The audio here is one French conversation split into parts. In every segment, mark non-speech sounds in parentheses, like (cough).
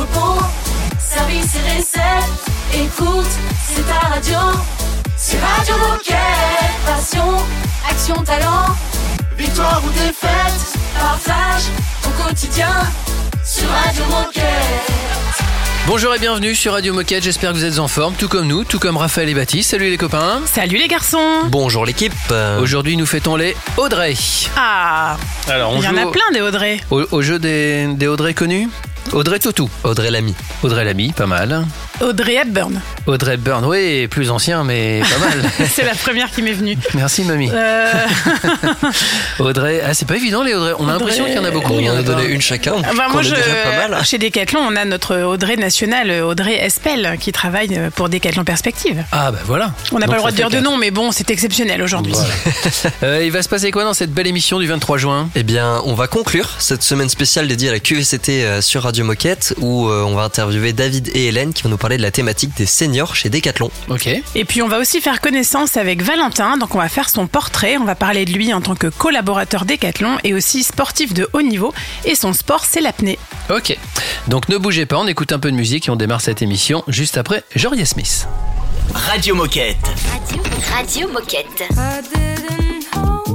entrepôt, service et recettes. Écoute, c'est ta radio. C'est Radio Moquette. Passion, action, talent. Victoire ou défaite, partage ton quotidien sur Radio Moquette. Bonjour et bienvenue sur Radio Moquette, j'espère que vous êtes en forme, tout comme nous, tout comme Raphaël et Baptiste. Salut les copains Salut les garçons Bonjour l'équipe. Aujourd'hui nous fêtons les Audrey. Ah Alors on Il y en a au- plein des Audrey. au, au jeu des, des Audrey connus? Audrey Tautou. Audrey Lamy. Audrey Lamy, pas mal. Audrey Hepburn. Audrey Byrne, oui, plus ancien mais pas mal. (laughs) C'est la première qui m'est venue. Merci mamie. Euh, (laughs) Audrey, ah c'est pas évident les Audrey, on a Audrey- l'impression qu'il y en a beaucoup. On il y en a a donné une chacun. bah, qu'on moi, je, déjà pas mal. chez Decathlon, on a notre Audrey nationale, Audrey Espel, qui travaille pour Decathlon Perspective. Ah bah voilà. On n'a pas le droit de dire de nom, mais bon, c'est exceptionnel aujourd'hui. (laughs) Euh, il va se passer quoi dans cette belle émission du 23 juin? Eh bien, on va conclure cette semaine spéciale dédiée à la QVCT euh, sur Radio Moquette où euh, on va interviewer David et Hélène qui vont nous parler de la thématique des seniors chez Decathlon. Ok. Et puis on va aussi faire connaissance avec Valentin, donc on va faire son portrait, on va parler de lui en tant que collaborateur Decathlon et aussi sportif de haut niveau, et son sport c'est l'apnée. Ok. Donc ne bougez pas, on écoute un peu de musique et on démarre cette émission juste après Joria Smith. Radio Moquette. Radio, Radio Moquette. I didn't know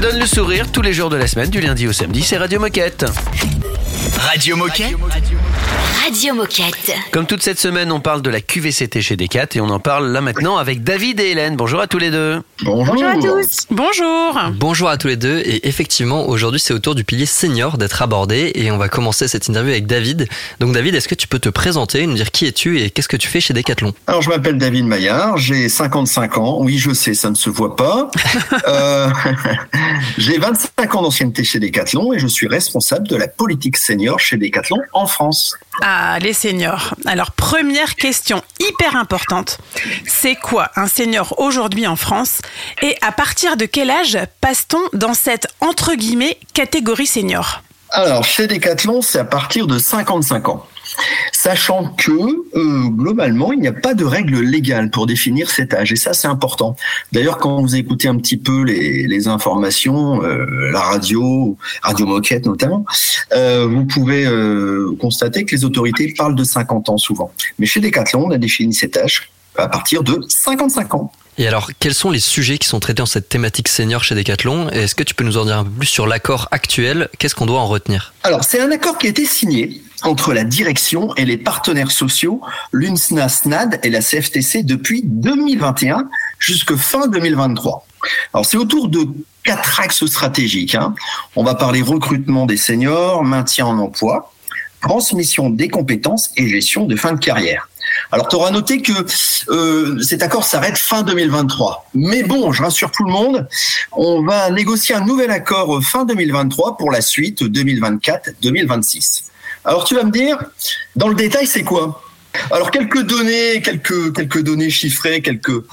Ça donne le sourire tous les jours de la semaine, du lundi au samedi, c'est Radio Moquette. Radio Moquette. Radio Moquette. Comme toute cette semaine, on parle de la QVCT chez Decat et on en parle là maintenant avec David et Hélène. Bonjour à tous les deux. Bonjour. à tous. Bonjour Bonjour à tous les deux et effectivement aujourd'hui c'est au tour du pilier senior d'être abordé et on va commencer cette interview avec David. Donc David, est-ce que tu peux te présenter, nous dire qui es-tu et qu'est-ce que tu fais chez Decathlon? Alors, je m'appelle David Maillard, j'ai 55 ans. Oui, je sais, ça ne se voit pas. (laughs) Euh, (laughs) j'ai 25 ans d'ancienneté chez Decathlon et je suis responsable de la politique senior chez Decathlon en France. Ah, les seniors. Alors, première question hyper importante. C'est quoi un senior aujourd'hui en France Et à partir de quel âge passe-t-on dans cette, entre guillemets, catégorie senior? Alors, chez Decathlon, c'est à partir de 55 ans. Sachant que euh, globalement, il n'y a pas de règle légale pour définir cet âge, et ça c'est important. D'ailleurs, quand vous écoutez un petit peu les, les informations, euh, la radio, Radio Moquette notamment, euh, vous pouvez constater que les autorités parlent de 50 ans souvent. Mais chez Decathlon, on a défini cet âge à partir de 55 ans. Et alors, quels sont les sujets qui sont traités dans cette thématique senior chez Decathlon? Est-ce que tu peux nous en dire un peu plus sur l'accord actuel? Qu'est-ce qu'on doit en retenir? Alors, c'est un accord qui a été signé entre la direction et les partenaires sociaux, l'UNSNA, SNAD et la CFTC depuis 2021 jusque fin 2023. Alors, c'est autour de quatre axes stratégiques. hein. On va parler recrutement des seniors, maintien en emploi, transmission des compétences et gestion de fin de carrière. Alors, tu auras noté que euh, cet accord s'arrête fin 2023. Mais bon, je rassure tout le monde, on va négocier un nouvel accord fin 2023 pour la suite 2024-2026. Alors, tu vas me dire, dans le détail, c'est quoi? Alors, quelques données, quelques quelques données chiffrées, quelques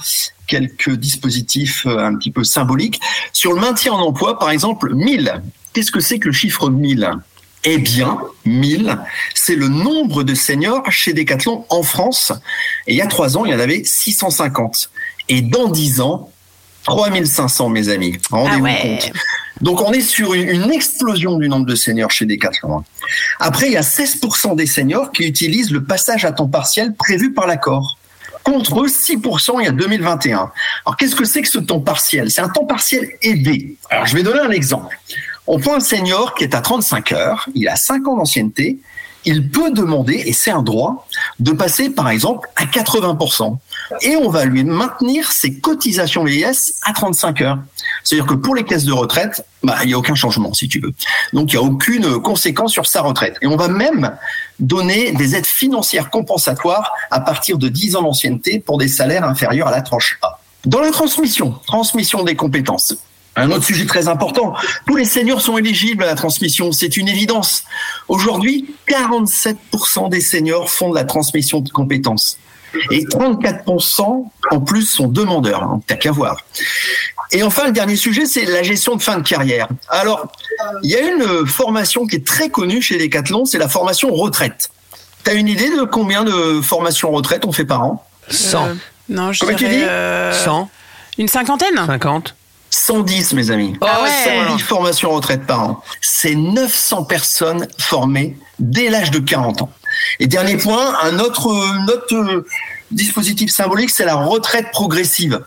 quelques dispositifs euh, un petit peu symboliques sur le maintien en emploi. Par exemple, 1000. Qu'est-ce que c'est que le chiffre 1000 eh bien, 1000, c'est le nombre de seniors chez Decathlon en France. Et il y a trois ans, il y en avait 650. Et dans 10 ans, 3500, mes amis. Rendez-vous Ah ouais. compte. Donc, on est sur une, explosion du nombre de seniors chez Decathlon. Après, il y a 16% des seniors qui utilisent le passage à temps partiel prévu par l'accord. Contre 6% il y a 2021. Alors, qu'est-ce que c'est que ce temps partiel? C'est un temps partiel aidé. Alors, je vais donner un exemple. On prend un senior qui est à 35 heures, il a 5 ans d'ancienneté, il peut demander, et c'est un droit, de passer par exemple à 80%. Et on va lui maintenir ses cotisations vieillesse à 35 heures. C'est-à-dire que pour les caisses de retraite, bah, il n'y a aucun changement, si tu veux. Donc, il n'y a aucune conséquence sur sa retraite. Et on va même donner des aides financières compensatoires à partir de 10 ans d'ancienneté pour des salaires inférieurs à la tranche A. Dans la transmission, transmission des compétences. Un autre sujet très important, tous les seniors sont éligibles à la transmission, c'est une évidence. Aujourd'hui, 47% des seniors font de la transmission de compétences. Et 34% en plus sont demandeurs, hein, t'as qu'à voir. Et enfin, le dernier sujet, c'est la gestion de fin de carrière. Alors, il y a une formation qui est très connue chez Decathlon, c'est la formation retraite. T'as une idée de combien de formations retraite on fait par an? 100. Euh, non, je Comment tu dirais dis? euh, 100 une cinquantaine. 50 110, mes amis. Ah ouais. 110 formations retraite par an. C'est 900 personnes formées dès l'âge de 40 ans. Et dernier point, un autre, un autre euh, dispositif symbolique, c'est la retraite progressive.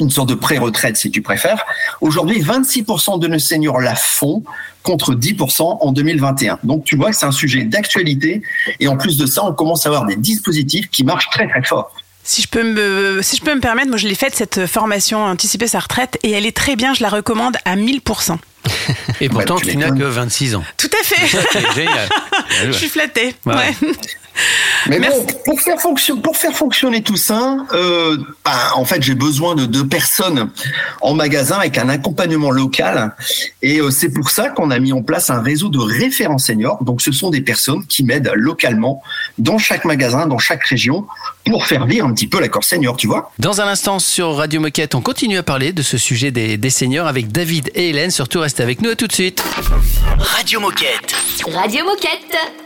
Une sorte de pré-retraite, si tu préfères. Aujourd'hui, 26% de nos seniors la font contre 10% en 2021. Donc, tu vois que c'est un sujet d'actualité. Et en plus de ça, on commence à avoir des dispositifs qui marchent très, très fort. Si je peux me, si je peux me permettre, moi je l'ai faite cette formation anticiper sa retraite et elle est très bien, je la recommande à 1000%. Et pourtant, Ouais, tu tu n'as que 26 ans. Tout à fait. C'est génial. (laughs) je suis flattée. Ouais. Ouais. Mais Merci. bon, pour faire, fonction- pour faire fonctionner tout ça, euh, bah, en fait, j'ai besoin de deux personnes en magasin avec un accompagnement local. Et euh, c'est pour ça qu'on a mis en place un réseau de référents seniors. Donc, ce sont des personnes qui m'aident localement dans chaque magasin, dans chaque région, pour faire vivre un petit peu l'accord senior, tu vois. Dans un instant sur Radio Moquette, on continue à parler de ce sujet des, des seniors avec David et Hélène. Surtout, restez avec nous à tout de suite. Radio Moquette. Radio Moquette. Moquette.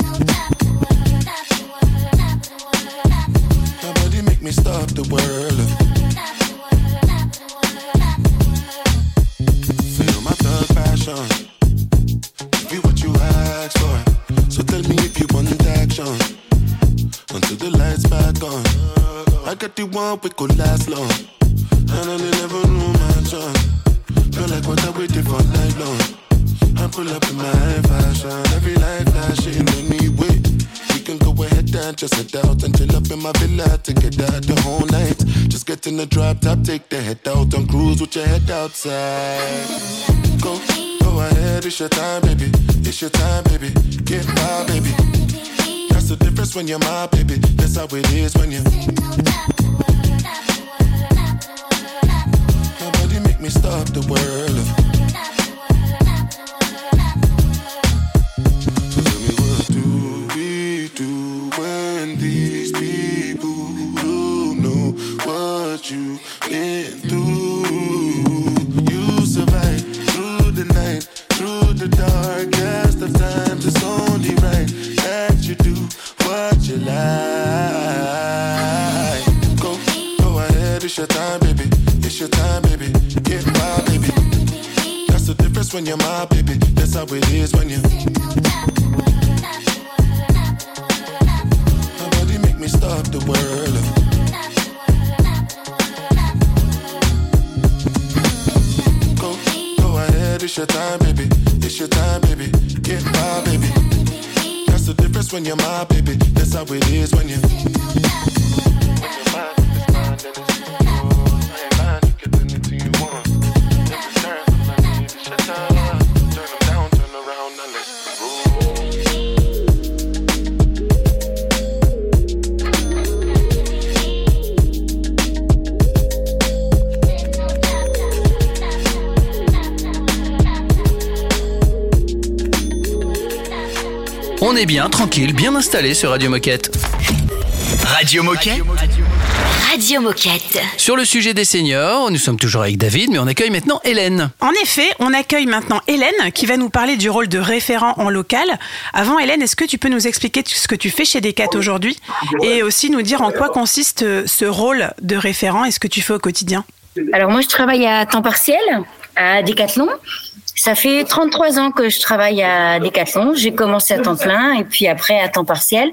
Just head out and chill up in my villa to get out the whole night. Just get in the drop top, take the head out and cruise with your head outside. Go, go ahead, it's your time, baby. It's your time, baby. Get my baby. That's the difference when you're my baby. That's how it is when you. Nobody make me stop the world. Do what you've been through? You survive through the night, through the darkest of times. It's only right that you do what you like. Go, go ahead, it's your time, baby. It's your time, baby. Get my baby. That's the difference when you're my baby. That's how it is when you. Nobody make me stop the world. It's your time, baby. It's your time, baby. Get my baby. That's the difference when you're my baby. That's how it is when you. On est bien, tranquille, bien installé sur Radio Moquette. Radio Moquette. Radio Moquette. Sur le sujet des seniors, nous sommes toujours avec David, mais on accueille maintenant Hélène. En effet, on accueille maintenant Hélène qui va nous parler du rôle de référent en local. Avant, Hélène, est-ce que tu peux nous expliquer ce que tu fais chez Decat aujourd'hui et aussi nous dire en quoi consiste euh, ce rôle de référent et ce que tu fais au quotidien? Alors moi, je travaille à temps partiel à Decathlon. Ça fait 33 ans que je travaille à Decathlon. J'ai commencé à temps plein et puis après à temps partiel.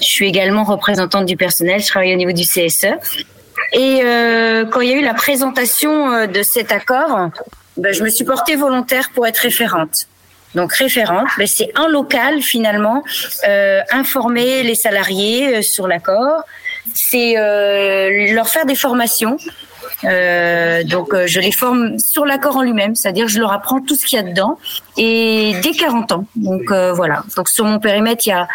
Je suis également représentante du personnel. Je travaille au niveau du CSE. Et euh, quand il y a eu la présentation euh, de cet accord, ben, je me suis portée volontaire pour être référente. Donc référente, ben, c'est un local finalement, euh, informer les salariés euh, sur l'accord, c'est euh, leur faire des formations. Euh, donc euh, je les forme sur l'accord en lui-même, c'est-à-dire je leur apprends tout ce qu'il y a dedans et dès 40 ans. Donc euh, voilà. Donc sur mon périmètre, il y a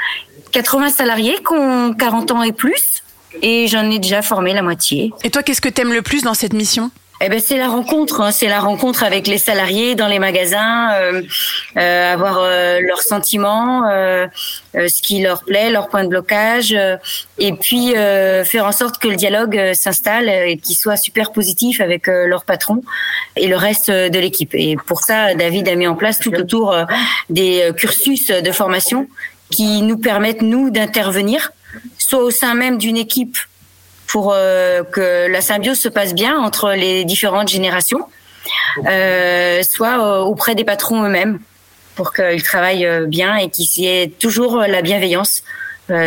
80 salariés qui ont 40 ans et plus et j'en ai déjà formé la moitié. Et toi, qu'est-ce que t'aimes le plus dans cette mission? Eh ben c'est la rencontre, hein. c'est la rencontre avec les salariés dans les magasins, euh, euh, avoir euh, leurs sentiments, euh, euh, ce qui leur plaît, leur point de blocage, euh, et puis faire en sorte que le dialogue s'installe et qu'il soit super positif avec leur patron et le reste de l'équipe. Et pour ça, David a mis en place tout autour des cursus de formation qui nous permettent nous d'intervenir, soit au sein même d'une équipe pour euh, que la symbiose se passe bien entre les différentes générations, euh, soit euh, auprès des patrons eux-mêmes pour qu'ils travaillent bien et qu'il y ait toujours la bienveillance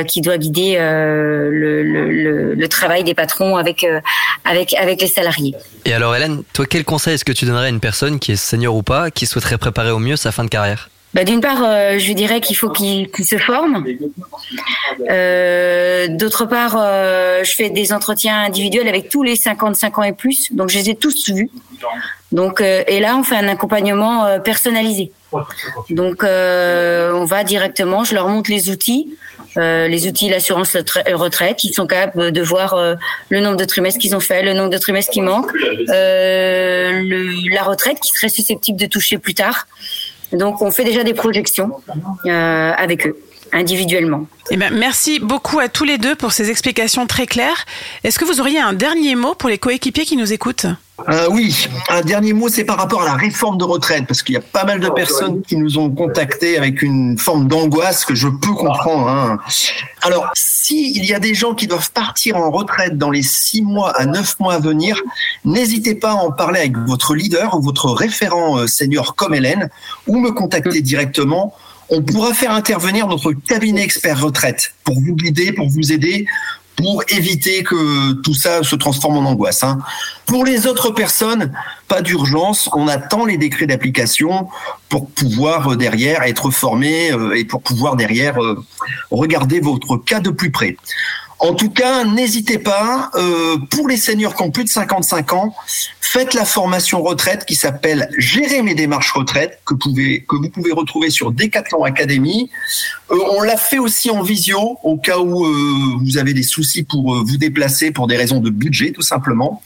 qui doit guider le, travail des patrons avec, avec, avec les salariés. Et alors Hélène, toi quel conseil est-ce que tu donnerais à une personne qui est senior ou pas, qui souhaiterait préparer au mieux sa fin de carrière? Bah, D'une part, euh, je dirais qu'il faut qu'il qu'il se forme. Euh, D'autre part, euh, je fais des entretiens individuels avec tous les 55 ans et plus, donc je les ai tous vus. Donc, euh, et là, on fait un accompagnement euh, personnalisé. Donc, euh, on va directement, je leur montre les outils les outils l'assurance retraite. Ils sont capables de voir le nombre de trimestres qu'ils ont fait, le nombre de trimestres qui manquent, la retraite qui serait susceptible de toucher plus tard. Donc on fait déjà des projections euh, avec eux individuellement. Eh ben, merci beaucoup à tous les deux pour ces explications très claires. Est-ce que vous auriez un dernier mot pour les coéquipiers qui nous écoutent? Euh, oui, un dernier mot, c'est par rapport à la réforme de retraite, parce qu'il y a pas mal de personnes qui nous ont contactés avec une forme d'angoisse que je peux comprendre. hein. Alors, s'il y a des gens qui doivent partir en retraite dans les six mois à neuf mois à venir, n'hésitez pas à en parler avec votre leader ou votre référent euh, senior comme Hélène, ou me contacter directement. On pourra faire intervenir notre cabinet expert retraite pour vous guider, pour vous aider, pour éviter que tout ça se transforme en angoisse. hein. Pour les autres personnes, pas d'urgence, on attend les décrets d'application pour pouvoir euh, derrière être formé euh, et pour pouvoir derrière euh, regarder votre cas de plus près. En tout cas, n'hésitez pas, euh, pour les seniors qui ont plus de 55 ans, faites la formation retraite qui s'appelle Gérer mes démarches retraite, que, que vous pouvez retrouver sur Decathlon Academy. Euh, on l'a fait aussi en visio, au cas où euh, vous avez des soucis pour euh, vous déplacer pour des raisons de budget, tout simplement.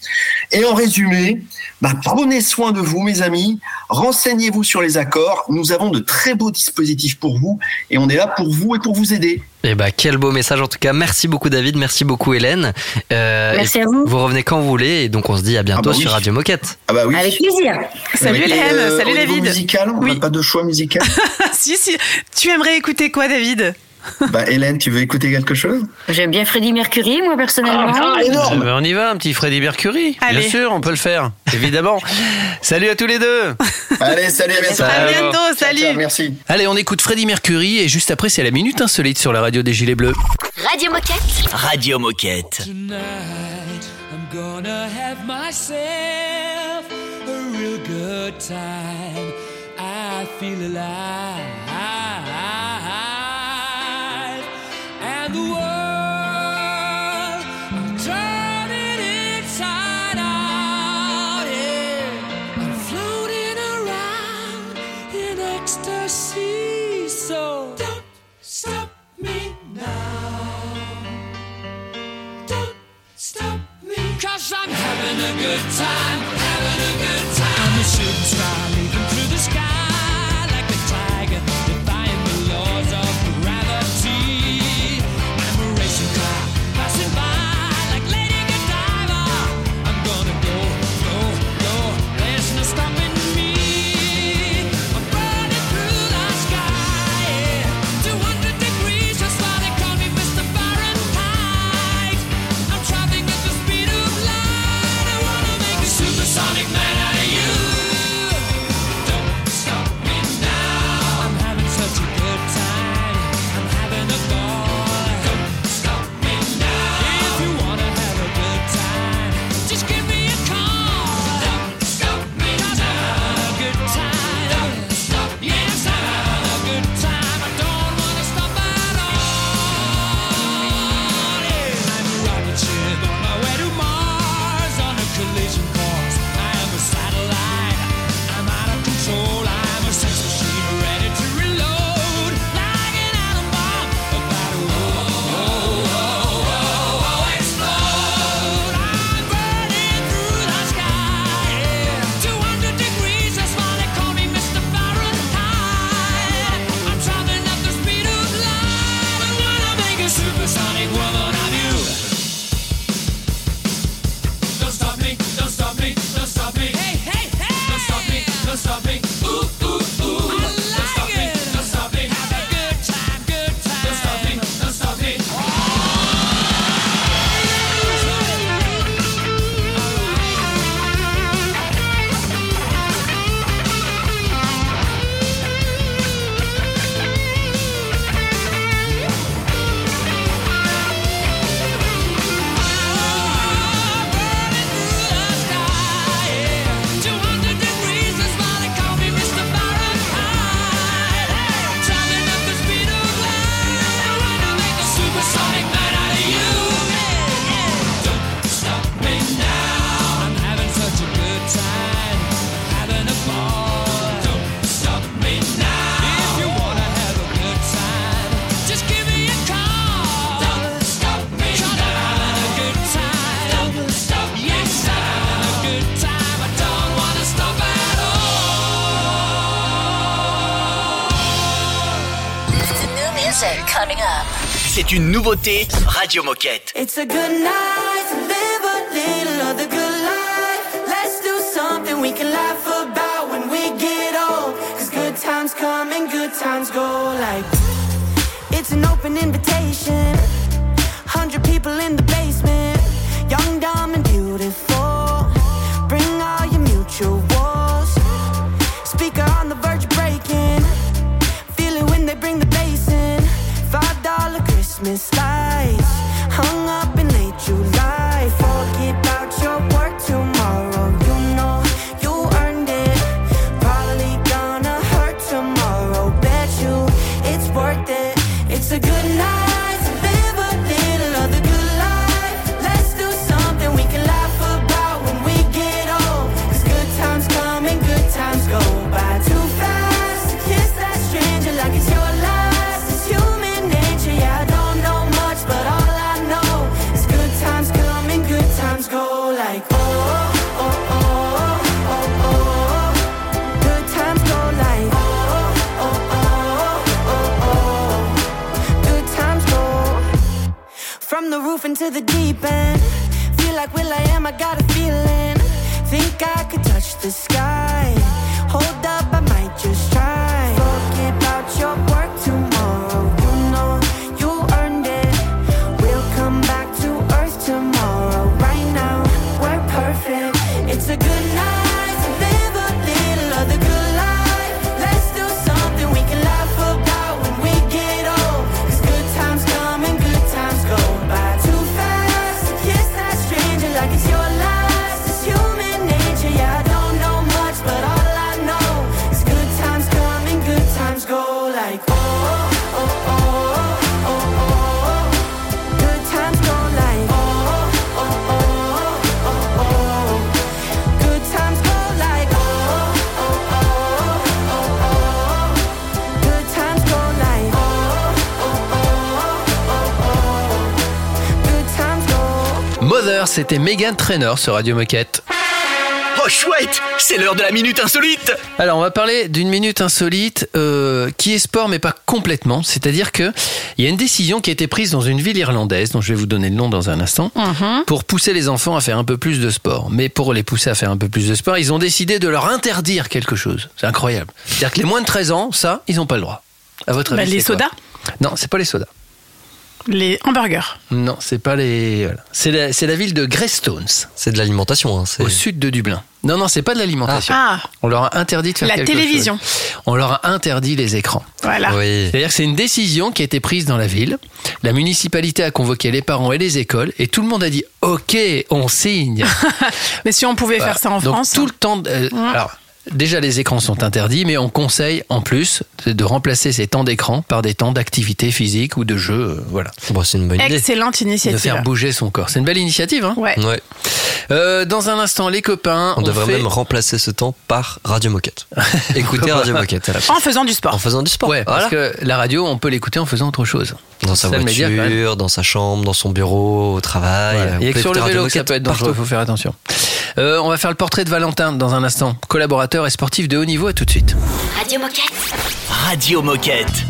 Et en résumé, bah, prenez soin de vous, mes amis. Renseignez-vous sur les accords. Nous avons de très beaux dispositifs pour vous et on est là pour vous et pour vous aider. Eh ben, quel beau message en tout cas. Merci beaucoup David, merci beaucoup Hélène. Euh, Merci et à vous. Vous revenez quand vous voulez et donc on se dit à bientôt Ah bah oui. sur Radio Moquette. Ah bah oui. Avec plaisir. Salut Et, Hélène, euh, salut David. musical, on Oui. n'a pas de choix musical. (laughs) si, si. Tu aimerais écouter quoi, David bah, Hélène, tu veux écouter quelque chose? J'aime bien Freddie Mercury, moi personnellement. Ah, énorme ben, on y va, un petit Freddie Mercury. Allez. Bien sûr, on peut le faire, évidemment. (laughs) Salut à tous les deux. Allez, salut, à bientôt. À bientôt, Ciao, salut. ciao, merci. Allez, on écoute Freddie Mercury et juste après, c'est la minute insolite sur la radio des Gilets Bleus. Radio Moquette. Radio Moquette. Tonight I'm gonna have myself a real good time. I feel alive. Having a good time, une nouveauté Radio Moquette. It's a good night to live a little of the good life. Let's do something we can laugh about when we get old. Cause good times come and good times go like. It's an open invitation. Hundred people in the basement. Young, dumb, and beautiful. Bring all your mutuals. Into the deep end. Feel like Will I am, I got a feeling. Think I could touch the sky. C'était Megan Trainor sur Radio Moquette. Oh chouette, c'est l'heure de la minute insolite. Alors, on va parler d'une minute insolite euh, qui est sport, mais pas complètement. C'est-à-dire que il y a une décision qui a été prise dans une ville irlandaise, dont je vais vous donner le nom dans un instant, pour pousser les enfants à faire un peu plus de sport. Mais pour les pousser à faire un peu plus de sport, ils ont décidé de leur interdire quelque chose. C'est incroyable. C'est-à-dire que les moins de 13 ans, ça, ils n'ont pas le droit. À votre Bah, avis, les sodas? Non, c'est pas les sodas. Les hamburgers. Non, c'est pas les. voilà. C'est la, c'est la ville de Greystones, C'est de l'alimentation. Hein, c'est- au sud de Dublin. Non, non, c'est pas de l'alimentation. Ah, On leur a interdit de faire la quelque télévision. chose. On leur a interdit les écrans. Voilà. Oui. C'est-à-dire que c'est une décision qui a été prise dans la ville. La municipalité a convoqué les parents et les écoles et tout le monde a dit OK, on signe. (laughs) Mais si on pouvait Voilà. faire ça en Donc, France. tout le temps. de- euh, alors, déjà les écrans sont interdits, mais on conseille en plus de, de remplacer ces temps d'écran par des temps d'activité physique ou de jeu. euh, voilà. Bon, c'est une bonne idée. Excellente De initiative. faire bouger son corps. C'est une belle initiative. Hein Ouais. Ouais. Euh, dans un instant, les copains. On devrait fait- même remplacer ce temps par Radio Moquette. (laughs) Écoutez Radio Moquette à la place. En faisant du sport. En faisant du sport. Ouais, parce que la radio, on peut l'écouter en faisant autre chose. Dans sa média, voiture, dans sa chambre, dans son bureau, au travail. Voilà. On Il y a peut que sur le écouter vélo que ça peut être dangereux, il faut faire attention. Euh, on va faire le portrait de Valentin dans un instant. Collaborateur et sportif de haut niveau, à tout de suite. Radio Moquette. Radio Moquette.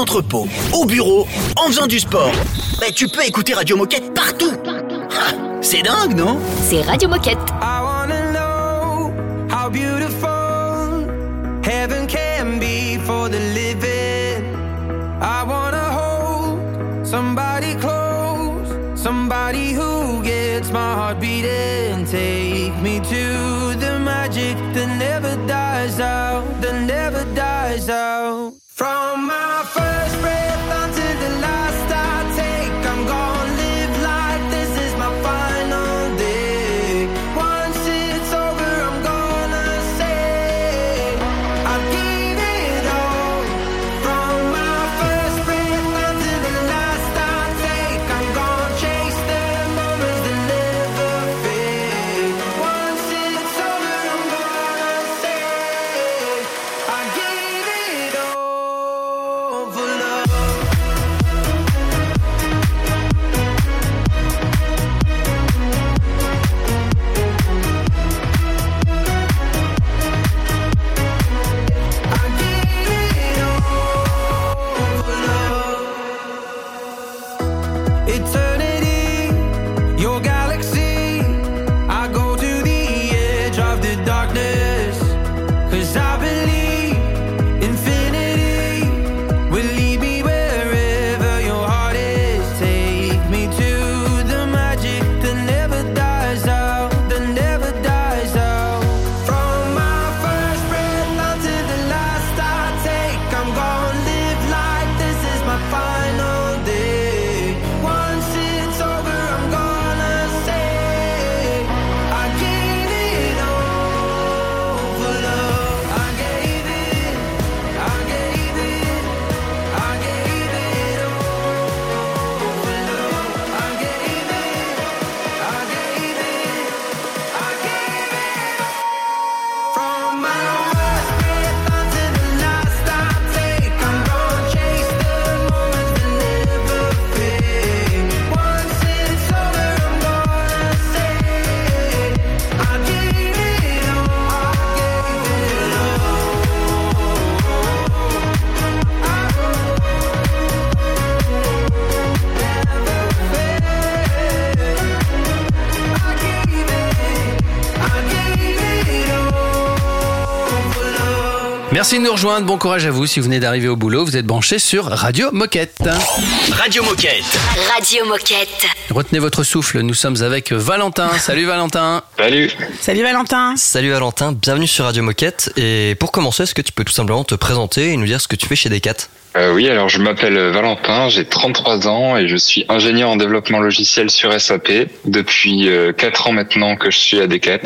Entrepôt, au bureau, en faisant du sport. Mais tu peux écouter Radio Moquette partout. Ah, C'est dingue, non? C'est Radio Moquette. I wanna know how beautiful heaven can be for the living. I wanna hold somebody close, somebody who gets my heart beating. Take me to the magic that never dies out, that never dies out. Merci de nous rejoindre. Bon courage à vous. Si vous venez d'arriver au boulot, vous êtes branchés sur Radio Moquette. Radio Moquette. Radio Moquette. Retenez votre souffle. Nous sommes avec Valentin. Salut Valentin. Salut. Salut Valentin. Salut Valentin, bienvenue sur Radio Moquette. Et pour commencer, est-ce que tu peux tout simplement te présenter et nous dire ce que tu fais chez Decat? Euh, oui, alors je m'appelle Valentin, j'ai 33 ans et je suis ingénieur en développement logiciel sur SAP depuis 4 ans maintenant que je suis à Decat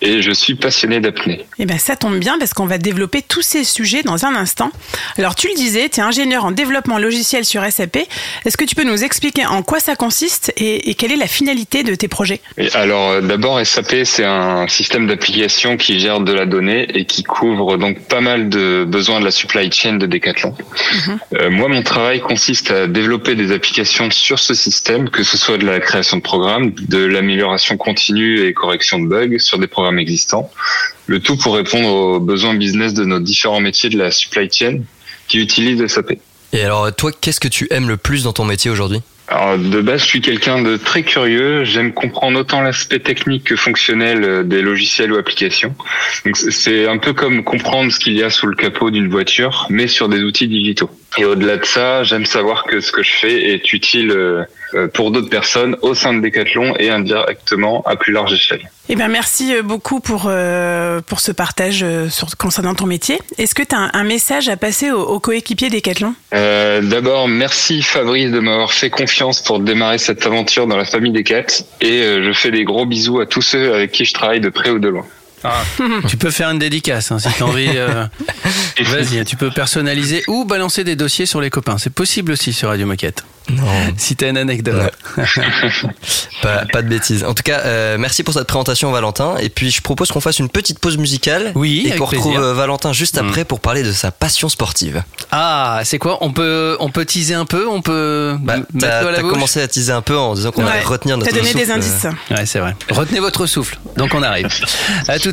et je suis passionné d'apnée. Eh ben ça tombe bien parce qu'on va développer tous ces sujets dans un instant. Alors tu le disais, tu es ingénieur en développement logiciel sur SAP. Est-ce que tu peux nous expliquer en quoi ça consiste et, et quelle est la finalité de tes projets? Et alors euh, d'abord SAP c'est un système d'application qui gère de la donnée et qui couvre donc pas mal de besoins de la supply chain de Decathlon. Euh, moi, mon travail consiste à développer des applications sur ce système, que ce soit de la création de programmes, de l'amélioration continue et correction de bugs sur des programmes existants. Le tout pour répondre aux besoins business de nos différents métiers de la supply chain qui utilisent SAP. Et alors, toi, qu'est-ce que tu aimes le plus dans ton métier aujourd'hui? Alors, de base, je suis quelqu'un de très curieux. J'aime comprendre autant l'aspect technique que fonctionnel euh, des logiciels ou applications. Donc, c'est- c'est un peu comme comprendre ce qu'il y a sous le capot d'une voiture, mais sur des outils digitaux. Et au-delà de ça, j'aime savoir que ce que je fais est utile euh, euh, pour d'autres personnes au sein de Decathlon et indirectement à plus large échelle. Eh ben merci euh, beaucoup pour, euh, pour ce partage sur, concernant ton métier. Est-ce que tu as un, un message à passer aux, aux coéquipiers Decathlon? Euh, D'abord, merci Fabrice de m'avoir fait confiance pour démarrer cette aventure dans la famille des Cats. Et euh, je fais des gros bisous à tous ceux avec qui je travaille de près ou de loin. Tu peux faire une dédicace hein, si tu as envie. euh, (laughs) Vas-y, tu peux personnaliser ou balancer des dossiers sur les copains. C'est possible aussi sur Radio Moquette. Non. Si t'as une anecdote. (laughs) pas, pas de bêtises. En tout cas, euh, merci pour cette présentation, Valentin. Et puis, je propose qu'on fasse une petite pause musicale. Oui, Et qu'on retrouve plaisir. euh, Valentin juste Mm. après pour parler de sa passion sportive. Ah, c'est quoi? On peut, on peut teaser un peu? On peut Bah, t'as commencé à teaser un peu en disant qu'on Ouais. allait retenir notre T'as donné des indices. Ouais, c'est vrai. Retenez votre souffle. Donc on arrive. (laughs) À tout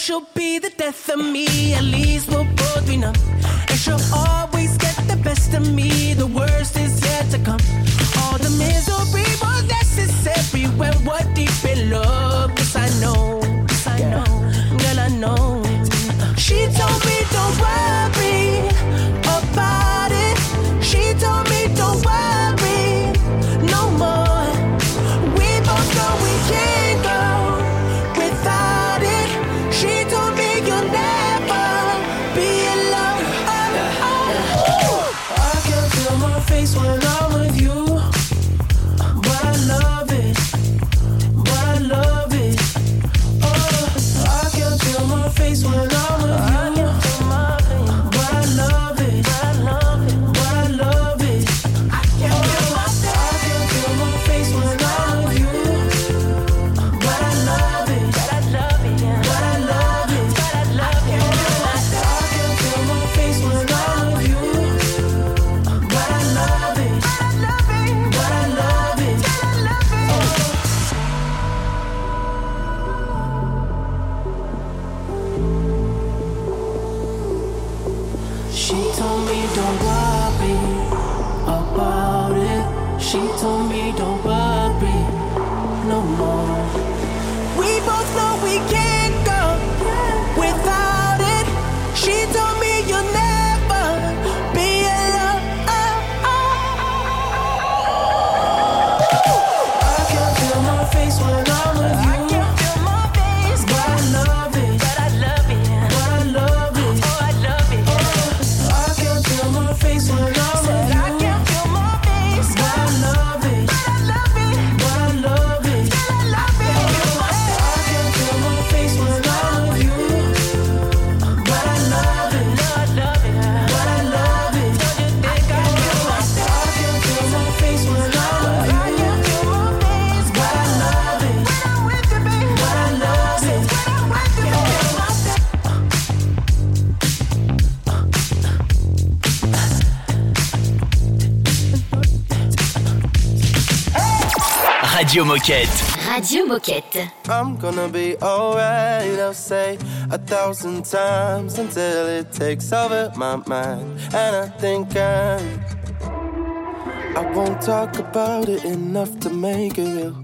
she'll be the death of me. At least we'll both be numb. And she'll always get the best of me. The worst is yet to come. All the misery was necessary when we're deep in love. Yes, I know. Yes, I know. Girl, I know. She told me don't worry Radio Moquette. Radio Moquette. I'm gonna be alright, I'll say a thousand times until it takes over my mind. And I think I'm. I won't talk about it enough to make it real.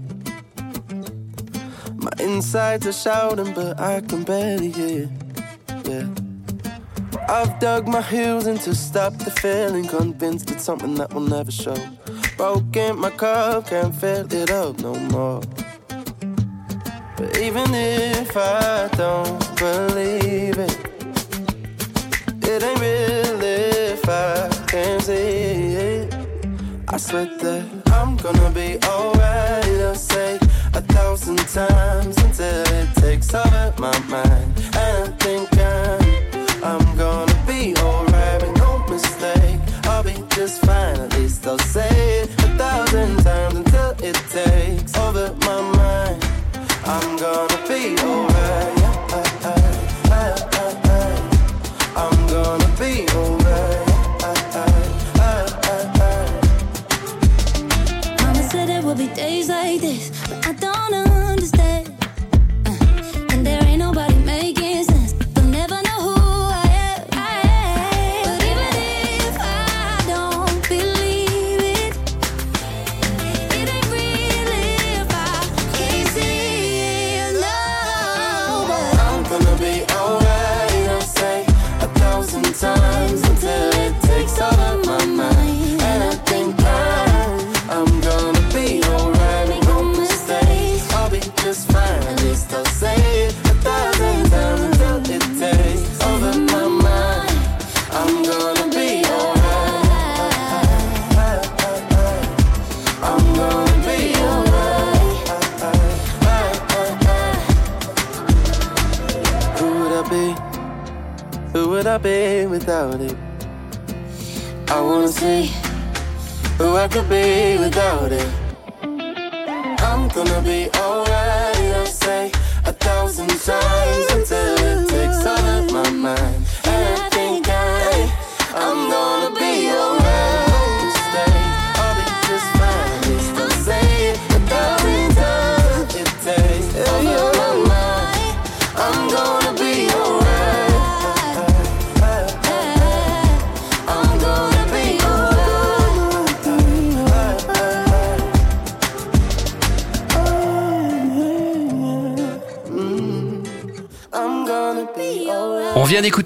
My insides are shouting, but I can barely hear. Yeah. I've dug my heels in to stop the feeling, convinced it's something that will never show. Broken my cup, can't fill it up no more. But even if I don't believe it, it ain't real if I can't see it. I swear that I'm gonna be alright. I'll say a thousand times until it takes over my mind. And I think I'll say it a thousand times until it takes over my mind. I'm gonna be alright.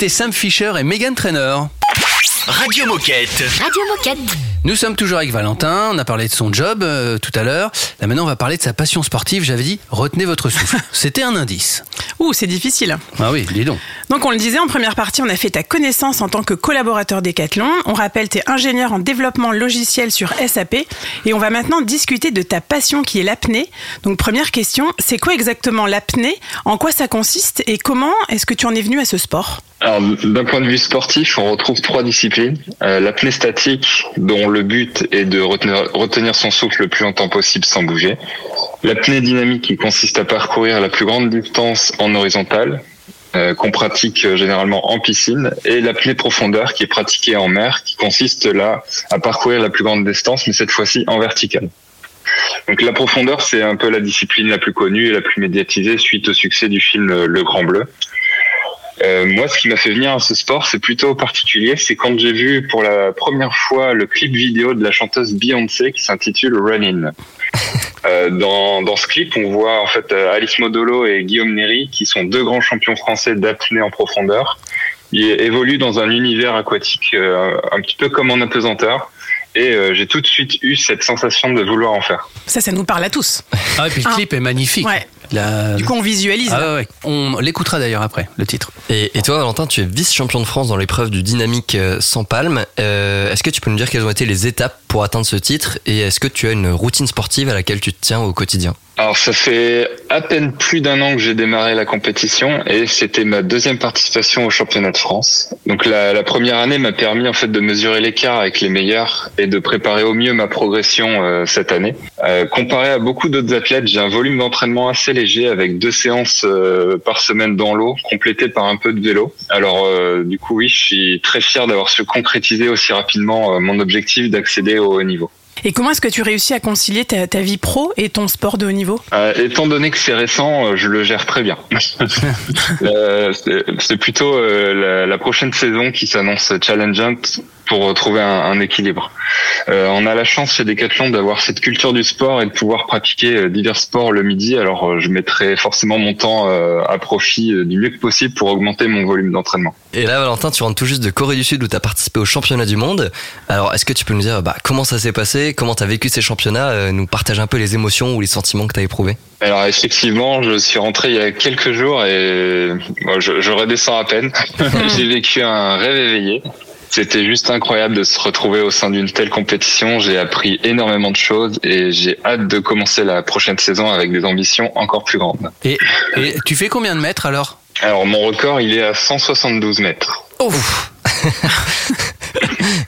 Sam Fisher et Megan Trainor. Radio Moquette. Radio Moquette. Nous sommes toujours avec Valentin, on a parlé de son job euh, tout à l'heure. Là maintenant on va parler de sa passion sportive, j'avais dit retenez votre souffle. (laughs) C'était un indice. Ouh, c'est difficile. Ah oui, dis donc. Donc on le disait en première partie, on a fait ta connaissance en tant que collaborateur Decathlon. On rappelle, tu es ingénieur en développement logiciel sur SAP et on va maintenant discuter de ta passion qui est l'apnée. Donc première question, c'est quoi exactement l'apnée? En quoi ça consiste? Et comment est-ce que tu en es venu à ce sport? Alors, d'un point de vue sportif, on retrouve trois disciplines. Euh, L'apnée statique, dont le but est de retenir, retenir son souffle le plus longtemps possible sans bouger. L'apnée dynamique, qui consiste à parcourir la plus grande distance en horizontale, euh, qu'on pratique euh, généralement en piscine. Et l'apnée profondeur, qui est pratiquée en mer, qui consiste là à parcourir la plus grande distance, mais cette fois-ci en verticale. Donc la profondeur, c'est un peu la discipline la plus connue et la plus médiatisée suite au succès du film euh, Le Grand Bleu. Euh, moi, ce qui m'a fait venir à ce sport, c'est plutôt particulier. C'est quand j'ai vu pour la première fois le clip vidéo de la chanteuse Beyoncé qui s'intitule Running. (laughs) Euh, dans, dans ce clip, on voit en fait euh, Alice Modolo et Guillaume Néry, qui sont deux grands champions français d'apnée en profondeur. Ils évoluent dans un univers aquatique euh, un petit peu comme en apesanteur. Et euh, j'ai tout de suite eu cette sensation de vouloir en faire. Ça, ça nous parle à tous. Ah et puis le Ah. clip est magnifique. Ouais. La- Du coup, on visualise. Ah ouais. On l'écoutera d'ailleurs après, le titre. Et, et toi, Valentin, tu es vice-champion de France dans l'épreuve du dynamique euh, sans palme. Euh, est-ce que tu peux nous dire quelles ont été les étapes pour atteindre ce titre? Et est-ce que tu as une routine sportive à laquelle tu te tiens au quotidien? Alors ça fait à peine plus d'un an que j'ai démarré la compétition et c'était ma deuxième participation au championnat de France. Donc la, première année m'a permis en fait de mesurer l'écart avec les meilleurs et de préparer au mieux ma progression euh, cette année. Euh, comparé à beaucoup d'autres athlètes, j'ai un volume d'entraînement assez léger avec deux séances euh, par semaine dans l'eau, complétées par un peu de vélo. Alors euh, du coup oui, je suis très fier d'avoir su concrétiser aussi rapidement euh, mon objectif d'accéder au haut niveau. Et comment est-ce que tu réussis à concilier ta, vie pro et ton sport de haut niveau? Euh, étant donné que c'est récent, euh, je le gère très bien. (laughs) Euh, c'est- plutôt la, la prochaine saison qui s'annonce challengeante pour trouver un, un équilibre. Euh, on a la chance chez Decathlon d'avoir cette culture du sport et de pouvoir pratiquer euh, divers sports le midi. Alors euh, je mettrai forcément mon temps euh, à profit euh, du mieux que possible pour augmenter mon volume d'entraînement. Et là, Valentin, tu rentres tout juste de Corée du Sud où tu as participé au championnat du monde. Alors, est-ce que tu peux nous dire bah, comment ça s'est passé? Comment tu as vécu ces championnats? Euh, Nous partage un peu les émotions ou les sentiments que tu as éprouvés. Alors effectivement, je suis rentré il y a quelques jours et bon, je, je redescends à peine. (laughs) J'ai vécu un rêve éveillé. C'était juste incroyable de se retrouver au sein d'une telle compétition. J'ai appris énormément de choses et j'ai hâte de commencer la prochaine saison avec des ambitions encore plus grandes. Et, et tu fais combien de mètres alors? Alors mon record, il est à 172 mètres. (laughs)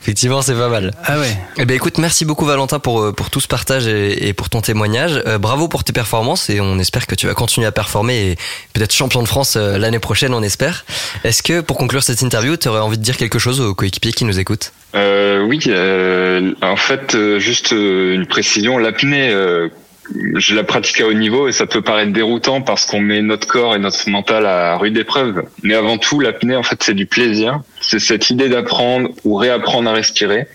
Effectivement, c'est pas mal. Ah ouais. Eh ben écoute, merci beaucoup Valentin pour, euh, pour tout ce partage et, et pour ton témoignage. Euh, bravo pour tes performances et on espère que tu vas continuer à performer et peut-être champion de France euh, l'année prochaine, on espère. Est-ce que pour conclure cette interview, tu aurais envie de dire quelque chose aux coéquipiers qui nous écoutent? Euh, oui, euh, en fait, euh, juste une précision, l'apnée, euh, je la pratique à haut niveau et ça peut paraître déroutant parce qu'on met notre corps et notre mental à rude épreuve. Mais avant tout, l'apnée, en fait, c'est du plaisir. C'est cette idée d'apprendre ou réapprendre à respirer.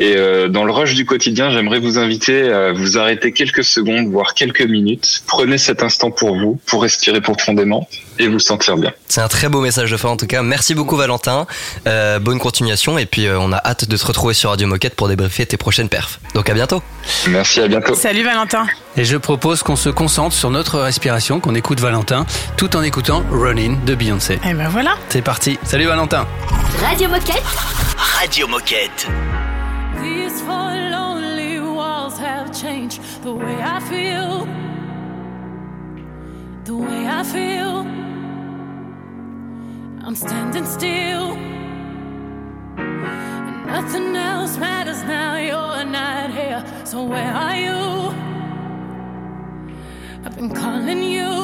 Et euh, dans le rush du quotidien, j'aimerais vous inviter à vous arrêter quelques secondes, voire quelques minutes. Prenez cet instant pour vous, pour respirer profondément et vous sentir bien. C'est un très beau message de fin en tout cas. Merci beaucoup Valentin. Euh, bonne continuation et puis euh, on a hâte de te retrouver sur Radio Moquette pour débriefer tes prochaines perfs. Donc à bientôt. Merci, à bientôt. Salut Valentin. Et je propose qu'on se concentre sur notre respiration, qu'on écoute Valentin, tout en écoutant Running de Beyoncé. Et ben voilà. C'est parti. Salut Valentin. Radio Moquette. Radio Moquette. These four lonely walls have changed the way I feel. The way I feel. I'm standing still. And nothing else matters now. You're not here. So where are you? I'm calling you.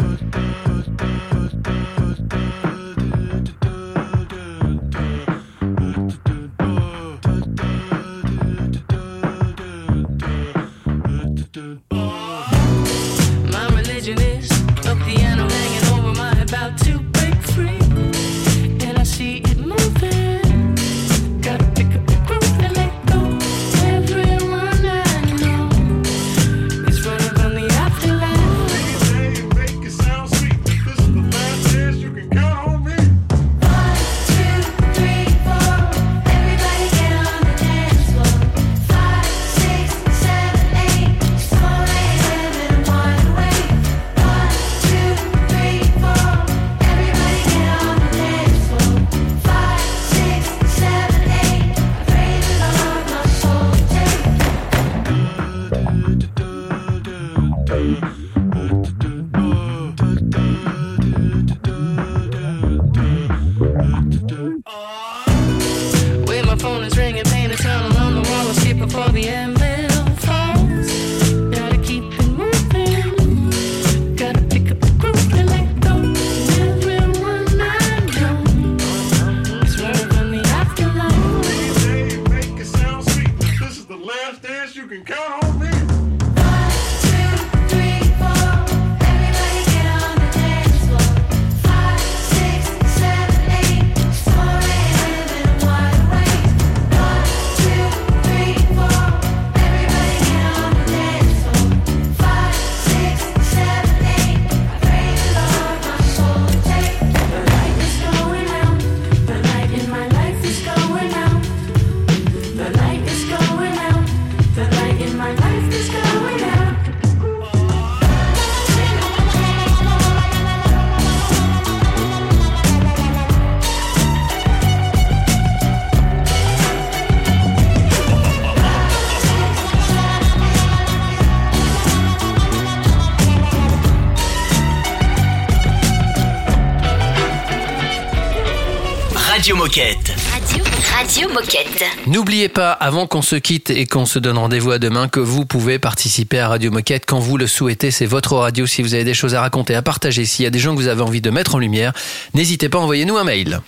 Radio Moquette. Radio, Radio Moquette. N'oubliez pas, avant qu'on se quitte et qu'on se donne rendez-vous à demain, que vous pouvez participer à Radio Moquette quand vous le souhaitez. C'est votre radio. Si vous avez des choses à raconter, à partager, s'il y a des gens que vous avez envie de mettre en lumière, n'hésitez pas, à envoyer nous un mail.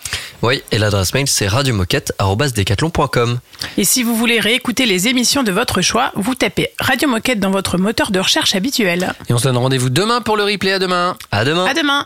Oui, et l'adresse mail, c'est radiomoquette.com. Et si vous voulez réécouter les émissions de votre choix, vous tapez Radio Moquette dans votre moteur de recherche habituel. Et on se donne rendez-vous demain pour le replay. À demain. À demain. À demain.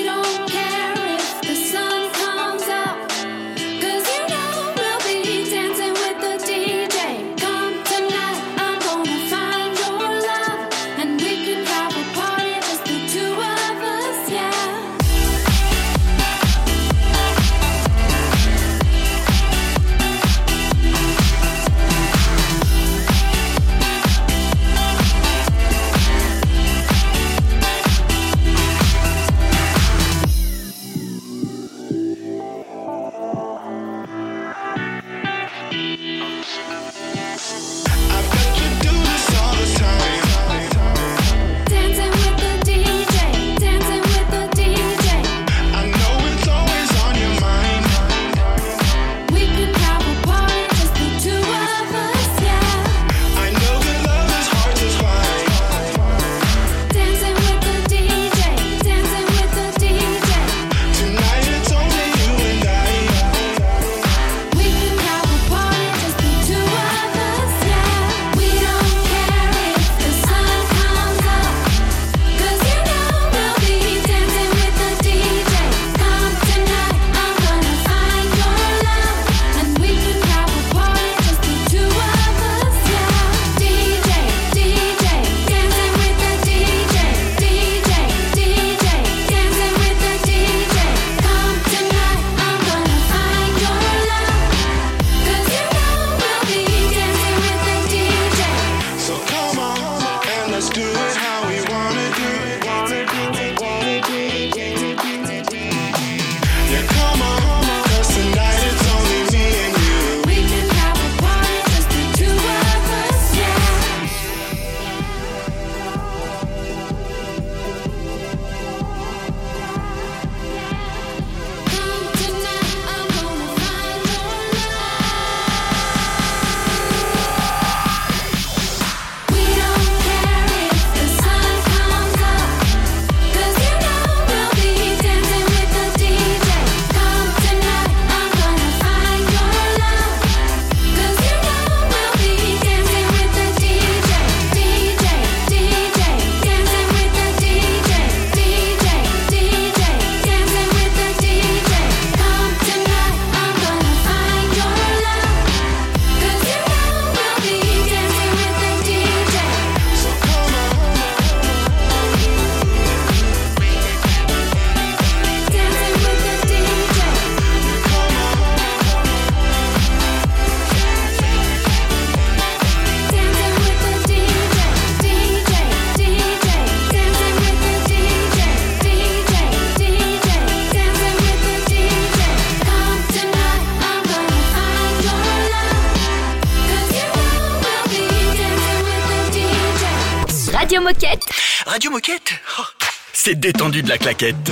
détendu de la claquette.